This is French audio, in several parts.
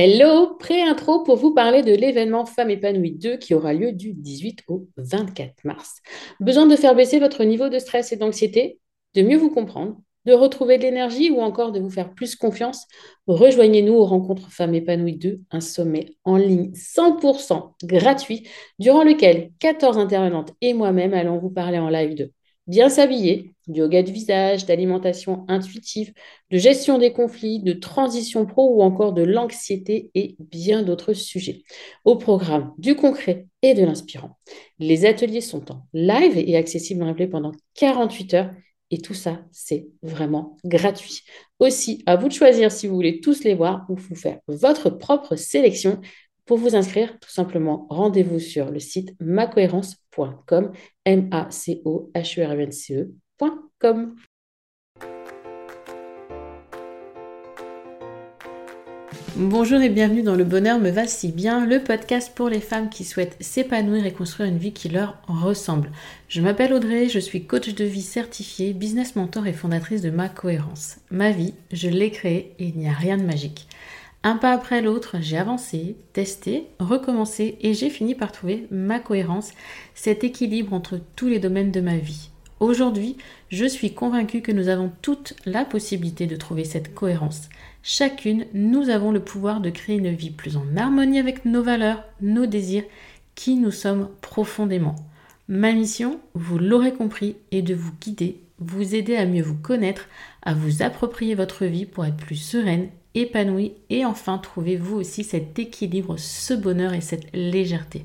Hello, pré-intro pour vous parler de l'événement Femmes épanouies 2 qui aura lieu du 18 au 24 mars. Besoin de faire baisser votre niveau de stress et d'anxiété, de mieux vous comprendre, de retrouver de l'énergie ou encore de vous faire plus confiance Rejoignez-nous aux rencontres Femmes épanouies 2, un sommet en ligne 100% gratuit durant lequel 14 intervenantes et moi-même allons vous parler en live de bien s'habiller, du yoga de visage, d'alimentation intuitive, de gestion des conflits, de transition pro ou encore de l'anxiété et bien d'autres sujets. Au programme du concret et de l'inspirant. Les ateliers sont en live et accessibles en replay pendant 48 heures. Et tout ça, c'est vraiment gratuit. Aussi, à vous de choisir si vous voulez tous les voir ou vous faire votre propre sélection. Pour vous inscrire, tout simplement, rendez-vous sur le site macohérence.com, m a c o h e r n c ecom Bonjour et bienvenue dans Le Bonheur me va si bien, le podcast pour les femmes qui souhaitent s'épanouir et construire une vie qui leur ressemble. Je m'appelle Audrey, je suis coach de vie certifiée, business mentor et fondatrice de Ma Cohérence. Ma vie, je l'ai créée et il n'y a rien de magique. Un pas après l'autre, j'ai avancé, testé, recommencé et j'ai fini par trouver ma cohérence, cet équilibre entre tous les domaines de ma vie. Aujourd'hui, je suis convaincue que nous avons toute la possibilité de trouver cette cohérence. Chacune, nous avons le pouvoir de créer une vie plus en harmonie avec nos valeurs, nos désirs, qui nous sommes profondément. Ma mission, vous l'aurez compris, est de vous guider, vous aider à mieux vous connaître, à vous approprier votre vie pour être plus sereine épanoui et enfin trouvez vous aussi cet équilibre, ce bonheur et cette légèreté.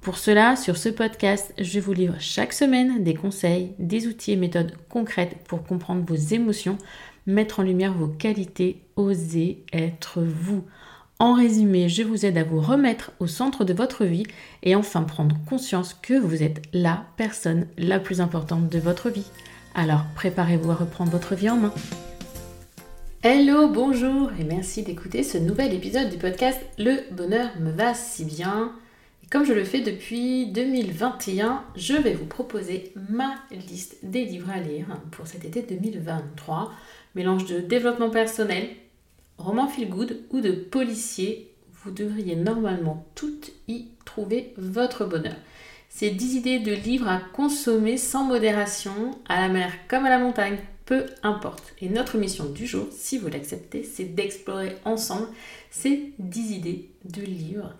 Pour cela, sur ce podcast, je vous livre chaque semaine des conseils, des outils et méthodes concrètes pour comprendre vos émotions, mettre en lumière vos qualités, oser être vous. En résumé, je vous aide à vous remettre au centre de votre vie et enfin prendre conscience que vous êtes la personne la plus importante de votre vie. Alors préparez-vous à reprendre votre vie en main. Hello, bonjour et merci d'écouter ce nouvel épisode du podcast Le bonheur me va si bien. Comme je le fais depuis 2021, je vais vous proposer ma liste des livres à lire pour cet été 2023. Mélange de développement personnel, roman feel good ou de policier. Vous devriez normalement toutes y trouver votre bonheur. C'est 10 idées de livres à consommer sans modération, à la mer comme à la montagne, peu importe. Et notre mission du jour, si vous l'acceptez, c'est d'explorer ensemble ces 10 idées de livres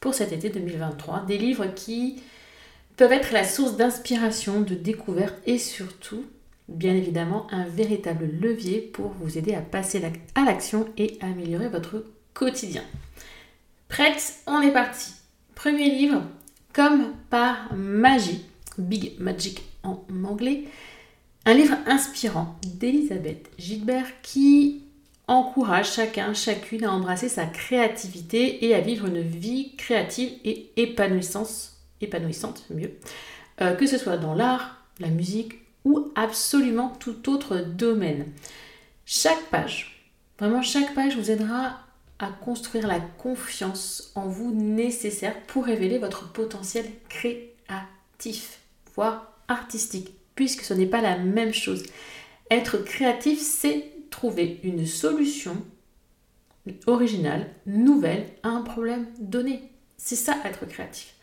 pour cet été 2023. Des livres qui peuvent être la source d'inspiration, de découverte et surtout, bien évidemment, un véritable levier pour vous aider à passer à l'action et améliorer votre quotidien. Prête On est parti. Premier livre, Comme par magie, Big Magic en anglais. Un livre inspirant d'Elisabeth Gilbert qui encourage chacun, chacune à embrasser sa créativité et à vivre une vie créative et épanouissante, mieux, euh, que ce soit dans l'art, la musique ou absolument tout autre domaine. Chaque page, vraiment chaque page vous aidera à construire la confiance en vous nécessaire pour révéler votre potentiel créatif, voire artistique puisque ce n'est pas la même chose. Être créatif, c'est trouver une solution originale, nouvelle à un problème donné. C'est ça être créatif.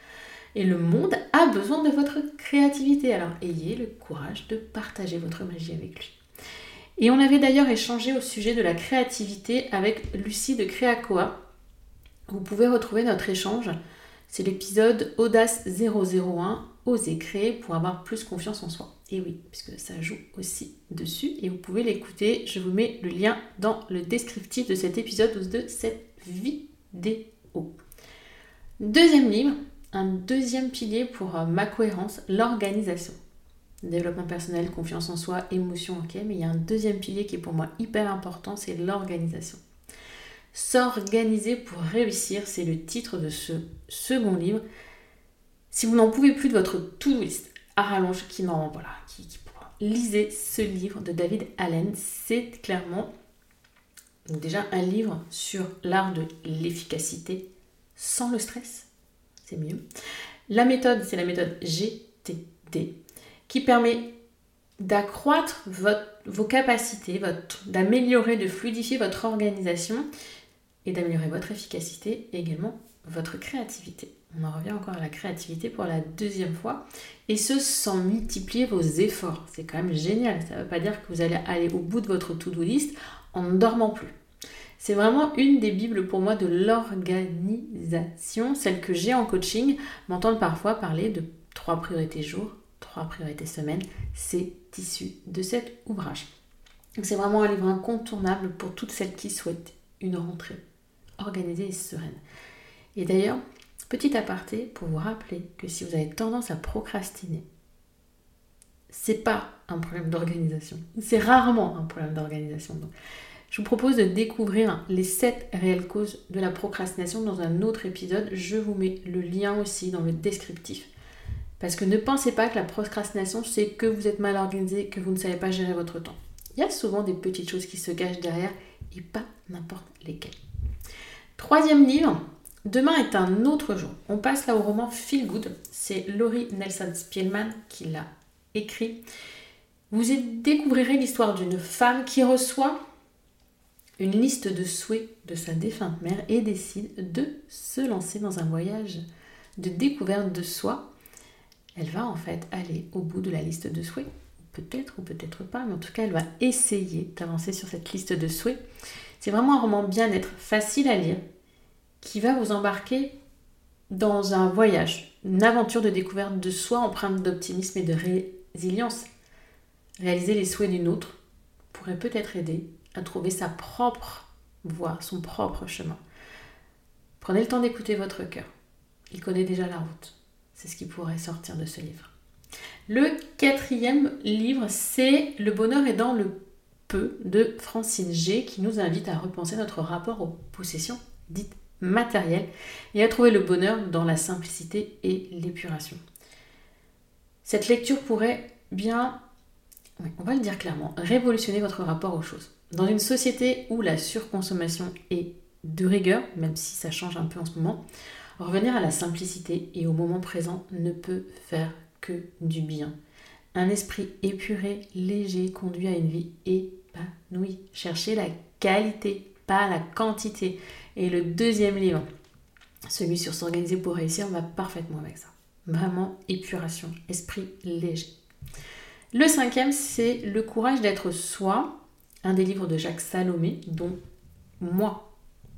Et le monde a besoin de votre créativité. Alors ayez le courage de partager votre magie avec lui. Et on avait d'ailleurs échangé au sujet de la créativité avec Lucie de Créacoa. Vous pouvez retrouver notre échange. C'est l'épisode Audace 001, Oser créer pour avoir plus confiance en soi. Et oui, puisque ça joue aussi dessus. Et vous pouvez l'écouter. Je vous mets le lien dans le descriptif de cet épisode ou de cette vidéo. Deuxième livre, un deuxième pilier pour euh, ma cohérence, l'organisation. Développement personnel, confiance en soi, émotion, ok, mais il y a un deuxième pilier qui est pour moi hyper important, c'est l'organisation. S'organiser pour réussir, c'est le titre de ce second livre. Si vous n'en pouvez plus de votre to-do à rallonge qui n'en voilà, qui, qui lisez ce livre de David Allen. C'est clairement déjà un livre sur l'art de l'efficacité sans le stress. C'est mieux. La méthode, c'est la méthode GTD qui permet d'accroître vos capacités, d'améliorer, de fluidifier votre organisation et d'améliorer votre efficacité et également votre créativité. On en revient encore à la créativité pour la deuxième fois. Et ce, sans multiplier vos efforts. C'est quand même génial. Ça ne veut pas dire que vous allez aller au bout de votre to-do list en ne dormant plus. C'est vraiment une des bibles pour moi de l'organisation, celle que j'ai en coaching, m'entendre parfois parler de trois priorités jour, trois priorités semaine. C'est issu de cet ouvrage. C'est vraiment un livre incontournable pour toutes celles qui souhaitent une rentrée organisée et sereine. Et d'ailleurs, petit aparté pour vous rappeler que si vous avez tendance à procrastiner, c'est pas un problème d'organisation. C'est rarement un problème d'organisation. Je vous propose de découvrir les 7 réelles causes de la procrastination dans un autre épisode. Je vous mets le lien aussi dans le descriptif. Parce que ne pensez pas que la procrastination, c'est que vous êtes mal organisé, que vous ne savez pas gérer votre temps. Il y a souvent des petites choses qui se cachent derrière et pas n'importe lesquelles. Troisième livre, Demain est un autre jour. On passe là au roman Feel Good. C'est Laurie Nelson Spielman qui l'a écrit. Vous découvrirez l'histoire d'une femme qui reçoit une liste de souhaits de sa défunte mère et décide de se lancer dans un voyage de découverte de soi. Elle va en fait aller au bout de la liste de souhaits. Peut-être ou peut-être pas, mais en tout cas, elle va essayer d'avancer sur cette liste de souhaits. C'est vraiment un roman bien-être, facile à lire, qui va vous embarquer dans un voyage, une aventure de découverte de soi empreinte d'optimisme et de résilience. Réaliser les souhaits d'une autre pourrait peut-être aider trouver sa propre voie, son propre chemin. Prenez le temps d'écouter votre cœur. Il connaît déjà la route. C'est ce qui pourrait sortir de ce livre. Le quatrième livre, c'est Le bonheur est dans le peu de Francine G qui nous invite à repenser notre rapport aux possessions dites matérielles et à trouver le bonheur dans la simplicité et l'épuration. Cette lecture pourrait bien, on va le dire clairement, révolutionner votre rapport aux choses. Dans une société où la surconsommation est de rigueur, même si ça change un peu en ce moment, revenir à la simplicité et au moment présent ne peut faire que du bien. Un esprit épuré, léger, conduit à une vie épanouie. Cherchez la qualité, pas la quantité. Et le deuxième livre, celui sur s'organiser pour réussir, va parfaitement avec ça. Vraiment épuration, esprit léger. Le cinquième, c'est Le courage d'être soi un des livres de Jacques Salomé, dont moi,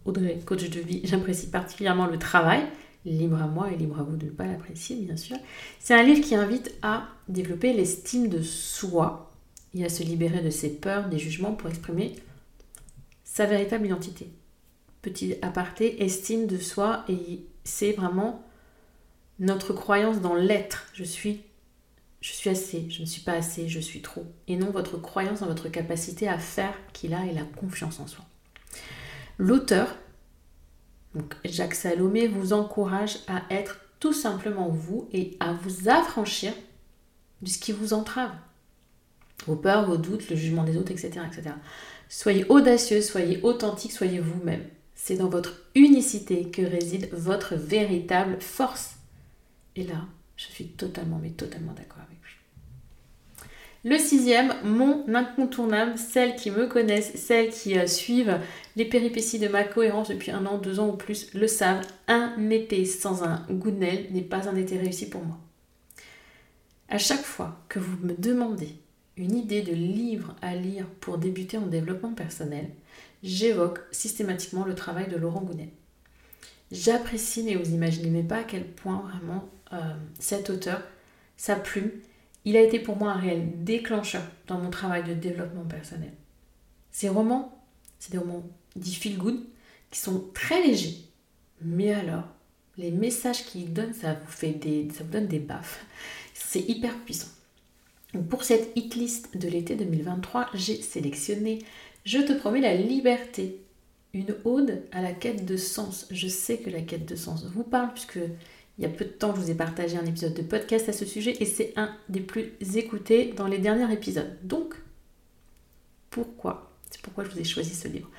Audrey, coach de vie, j'apprécie particulièrement le travail. Libre à moi et libre à vous de ne pas l'apprécier, bien sûr. C'est un livre qui invite à développer l'estime de soi et à se libérer de ses peurs, des jugements pour exprimer sa véritable identité. Petit aparté, estime de soi, et c'est vraiment notre croyance dans l'être. Je suis je suis assez, je ne suis pas assez, je suis trop. Et non votre croyance dans votre capacité à faire qu'il a et la confiance en soi. L'auteur, donc Jacques Salomé, vous encourage à être tout simplement vous et à vous affranchir de ce qui vous entrave. Vos peurs, vos doutes, le jugement des autres, etc. etc. Soyez audacieux, soyez authentique, soyez vous-même. C'est dans votre unicité que réside votre véritable force. Et là, je suis totalement, mais totalement d'accord avec lui. Le sixième, mon incontournable, celles qui me connaissent, celles qui euh, suivent les péripéties de ma cohérence depuis un an, deux ans ou plus, le savent, un été sans un Goodnell n'est pas un été réussi pour moi. À chaque fois que vous me demandez une idée de livre à lire pour débuter en développement personnel, j'évoque systématiquement le travail de Laurent Gounel. J'apprécie, mais vous imaginez même pas à quel point vraiment euh, cet auteur, sa plume, il a été pour moi un réel déclencheur dans mon travail de développement personnel. Ces romans, c'est des romans dits feel good, qui sont très légers, mais alors, les messages qu'il donne, ça vous, fait des, ça vous donne des baffes. C'est hyper puissant. pour cette hit list de l'été 2023, j'ai sélectionné Je te promets la liberté, une ode à la quête de sens. Je sais que la quête de sens vous parle puisque il y a peu de temps, je vous ai partagé un épisode de podcast à ce sujet et c'est un des plus écoutés dans les derniers épisodes. Donc, pourquoi? C'est pourquoi je vous ai choisi ce livre.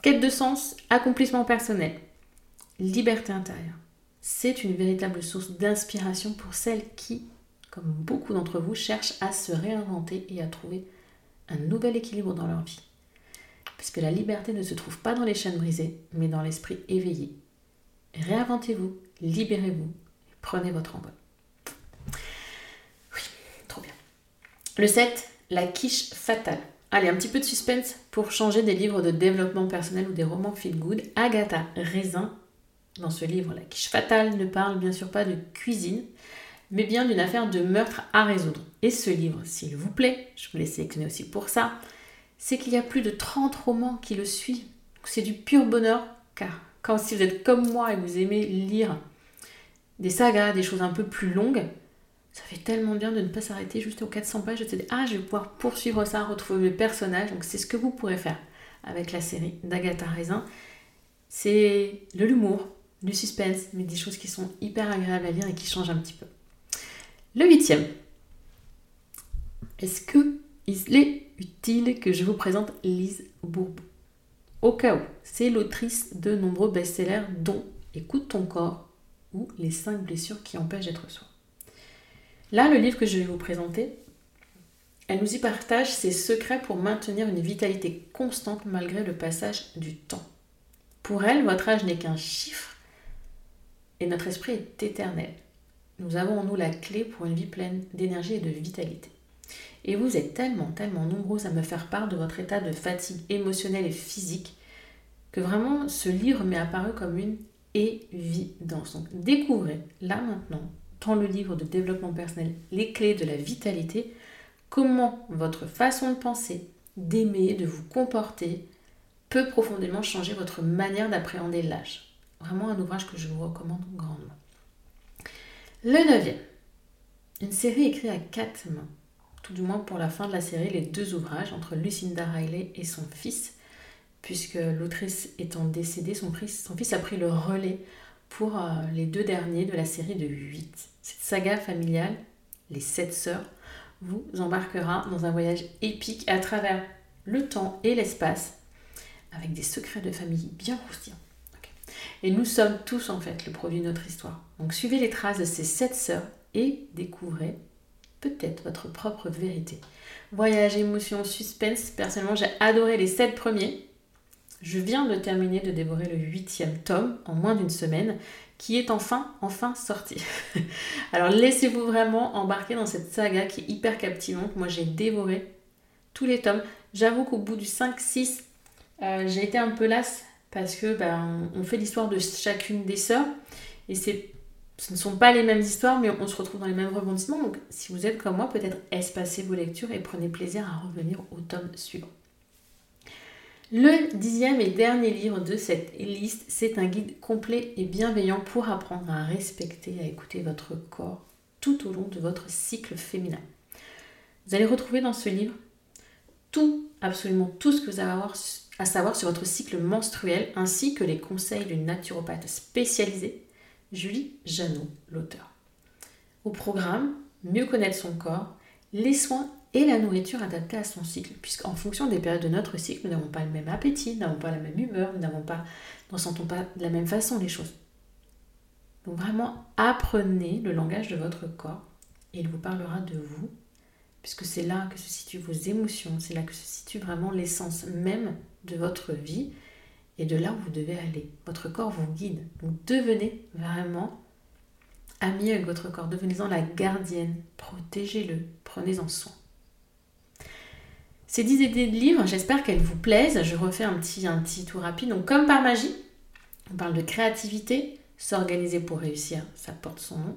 Quête de sens, accomplissement personnel, liberté intérieure. C'est une véritable source d'inspiration pour celles qui, comme beaucoup d'entre vous, cherchent à se réinventer et à trouver un nouvel équilibre dans leur vie. puisque la liberté ne se trouve pas dans les chaînes brisées, mais dans l'esprit éveillé. Réinventez-vous, libérez-vous, prenez votre envol. Oui, trop bien. Le 7, la quiche fatale. Allez, un petit peu de suspense pour changer des livres de développement personnel ou des romans feel good. Agatha Raisin, dans ce livre, La quiche fatale, ne parle bien sûr pas de cuisine, mais bien d'une affaire de meurtre à résoudre. Et ce livre, s'il vous plaît, je vous l'ai sélectionné aussi pour ça, c'est qu'il y a plus de 30 romans qui le suivent. C'est du pur bonheur, car quand si vous êtes comme moi et vous aimez lire des sagas, des choses un peu plus longues, ça fait tellement bien de ne pas s'arrêter juste aux 400 pages et de se dire Ah, je vais pouvoir poursuivre ça, retrouver mes personnages. Donc, c'est ce que vous pourrez faire avec la série d'Agatha Raisin. C'est de l'humour, du suspense, mais des choses qui sont hyper agréables à lire et qui changent un petit peu. Le huitième. Est-ce qu'il est utile que je vous présente Lise Bourbeau? Au cas où, c'est l'autrice de nombreux best-sellers dont Écoute ton corps ou Les 5 blessures qui empêchent d'être soi. Là, le livre que je vais vous présenter, elle nous y partage ses secrets pour maintenir une vitalité constante malgré le passage du temps. Pour elle, votre âge n'est qu'un chiffre et notre esprit est éternel. Nous avons en nous la clé pour une vie pleine d'énergie et de vitalité. Et vous êtes tellement, tellement nombreux à me faire part de votre état de fatigue émotionnelle et physique que vraiment ce livre m'est apparu comme une évidence. Donc découvrez là maintenant dans le livre de développement personnel Les clés de la vitalité, comment votre façon de penser, d'aimer, de vous comporter peut profondément changer votre manière d'appréhender l'âge. Vraiment un ouvrage que je vous recommande grandement. Le neuvième, une série écrite à quatre mains, tout du moins pour la fin de la série, les deux ouvrages entre Lucinda Riley et son fils, puisque l'autrice étant décédée, son, fils a pris le relais pour euh, les deux derniers de la série de 8. Cette saga familiale, Les Sept Sœurs, vous embarquera dans un voyage épique à travers le temps et l'espace, avec des secrets de famille bien croustillants. Et nous sommes tous en fait le produit de notre histoire. Donc suivez les traces de ces sept sœurs et découvrez peut-être votre propre vérité. Voyage, émotion, suspense. Personnellement, j'ai adoré les sept premiers. Je viens de terminer de dévorer le huitième tome en moins d'une semaine, qui est enfin, enfin sorti. Alors laissez-vous vraiment embarquer dans cette saga qui est hyper captivante. Moi, j'ai dévoré tous les tomes. J'avoue qu'au bout du 5-6, euh, j'ai été un peu lasse parce que ben, on fait l'histoire de chacune des sœurs et c'est ce ne sont pas les mêmes histoires, mais on se retrouve dans les mêmes rebondissements. Donc, si vous êtes comme moi, peut-être espacez vos lectures et prenez plaisir à revenir au tome suivant. Le dixième et dernier livre de cette liste, c'est un guide complet et bienveillant pour apprendre à respecter, à écouter votre corps tout au long de votre cycle féminin. Vous allez retrouver dans ce livre tout, absolument tout ce que vous avez à savoir sur votre cycle menstruel, ainsi que les conseils d'une naturopathe spécialisée, Julie Janot, l'auteur. Au programme, mieux connaître son corps, les soins et la nourriture adaptée à son cycle, puisqu'en fonction des périodes de notre cycle, nous n'avons pas le même appétit, nous n'avons pas la même humeur, nous n'avons pas, ne ressentons pas de la même façon les choses. Donc vraiment, apprenez le langage de votre corps et il vous parlera de vous, puisque c'est là que se situent vos émotions, c'est là que se situe vraiment l'essence même de votre vie et de là où vous devez aller. Votre corps vous guide. Donc devenez vraiment ami avec votre corps, devenez-en la gardienne, protégez-le, prenez-en soin. Ces 10 idées de livres, j'espère qu'elles vous plaisent. Je refais un petit, un rapide. Donc, comme par magie, on parle de créativité, s'organiser pour réussir, ça porte son nom.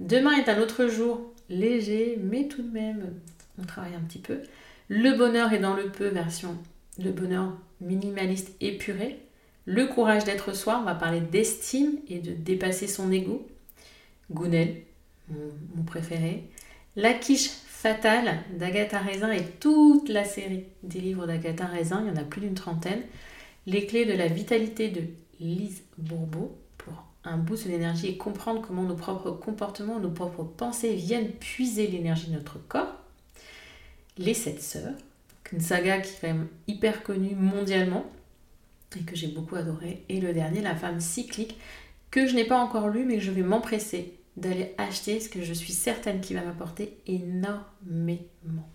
Demain est un autre jour, léger, mais tout de même, on travaille un petit peu. Le bonheur est dans le peu, version le bonheur minimaliste épuré. Le courage d'être soi, on va parler d'estime et de dépasser son ego. Gounel, mon préféré. La quiche Fatale d'Agatha Raisin et toute la série des livres d'Agatha Raisin, il y en a plus d'une trentaine. Les clés de la vitalité de Lise Bourbeau pour un boost d'énergie et comprendre comment nos propres comportements, nos propres pensées viennent puiser l'énergie de notre corps. Les Sept Sœurs, une saga qui est quand même hyper connue mondialement et que j'ai beaucoup adoré. Et le dernier, La femme cyclique, que je n'ai pas encore lu mais je vais m'empresser d'aller acheter ce que je suis certaine qui va m'apporter énormément.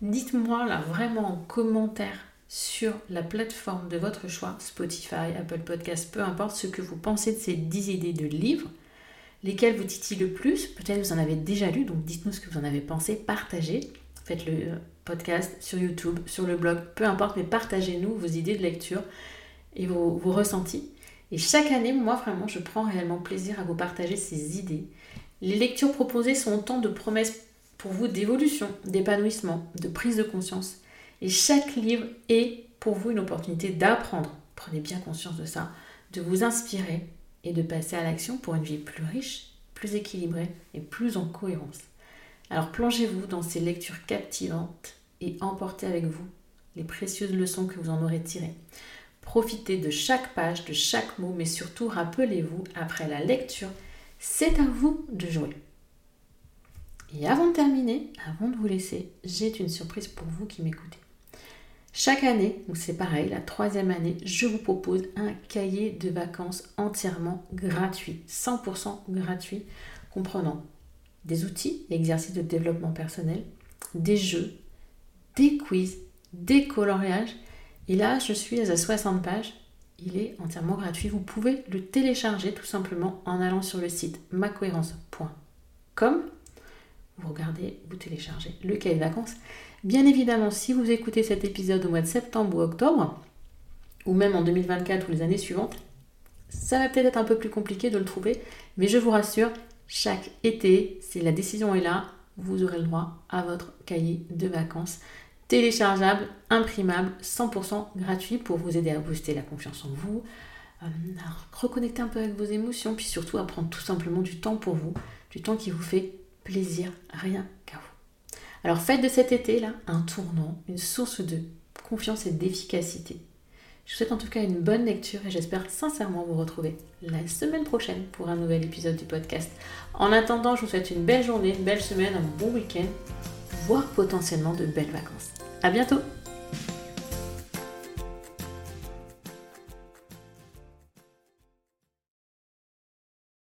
Dites-moi là vraiment en commentaire sur la plateforme de votre choix, Spotify, Apple Podcast, peu importe ce que vous pensez de ces 10 idées de livres, lesquelles vous titillent le plus? Peut-être vous en avez déjà lu, donc dites-nous ce que vous en avez pensé, partagez. Faites le podcast sur YouTube, sur le blog, peu importe, mais partagez-nous vos idées de lecture et vos ressentis. Et chaque année, moi vraiment, je prends réellement plaisir à vous partager ces idées. Les lectures proposées sont autant de promesses pour vous d'évolution, d'épanouissement, de prise de conscience. Et chaque livre est pour vous une opportunité d'apprendre. Prenez bien conscience de ça, de vous inspirer et de passer à l'action pour une vie plus riche, plus équilibrée et plus en cohérence. Alors plongez-vous dans ces lectures captivantes et emportez avec vous les précieuses leçons que vous en aurez tirées. Profitez de chaque page, de chaque mot, mais surtout rappelez-vous, après la lecture, c'est à vous de jouer. Et avant de terminer, avant de vous laisser, j'ai une surprise pour vous qui m'écoutez. Chaque année, c'est pareil, la troisième année, je vous propose un cahier de vacances entièrement gratuit, 100% gratuit, comprenant des outils, exercices de développement personnel, des jeux, des quiz, des coloriages. Et là, je suis à 60 pages. Il est entièrement gratuit. Vous pouvez le télécharger tout simplement en allant sur le site macohérence.com. Vous regardez, vous téléchargez le cahier de vacances. Bien évidemment, si vous écoutez cet épisode au mois de septembre ou octobre, ou même en 2024 ou les années suivantes, ça va peut-être être un peu plus compliqué de le trouver, mais je vous rassure, chaque été, si la décision est là, vous aurez le droit à votre cahier de vacances téléchargeable, imprimable, 100% gratuit pour vous aider à booster la confiance en vous, euh, à reconnecter un peu avec vos émotions, puis surtout à prendre tout simplement du temps pour vous, du temps qui vous fait plaisir, rien qu'à vous. Alors faites de cet été-là un tournant, une source de confiance et d'efficacité. Je vous souhaite en tout cas une bonne lecture et j'espère sincèrement vous retrouver la semaine prochaine pour un nouvel épisode du podcast. En attendant, je vous souhaite une belle journée, une belle semaine, un bon week-end, voire potentiellement de belles vacances. À bientôt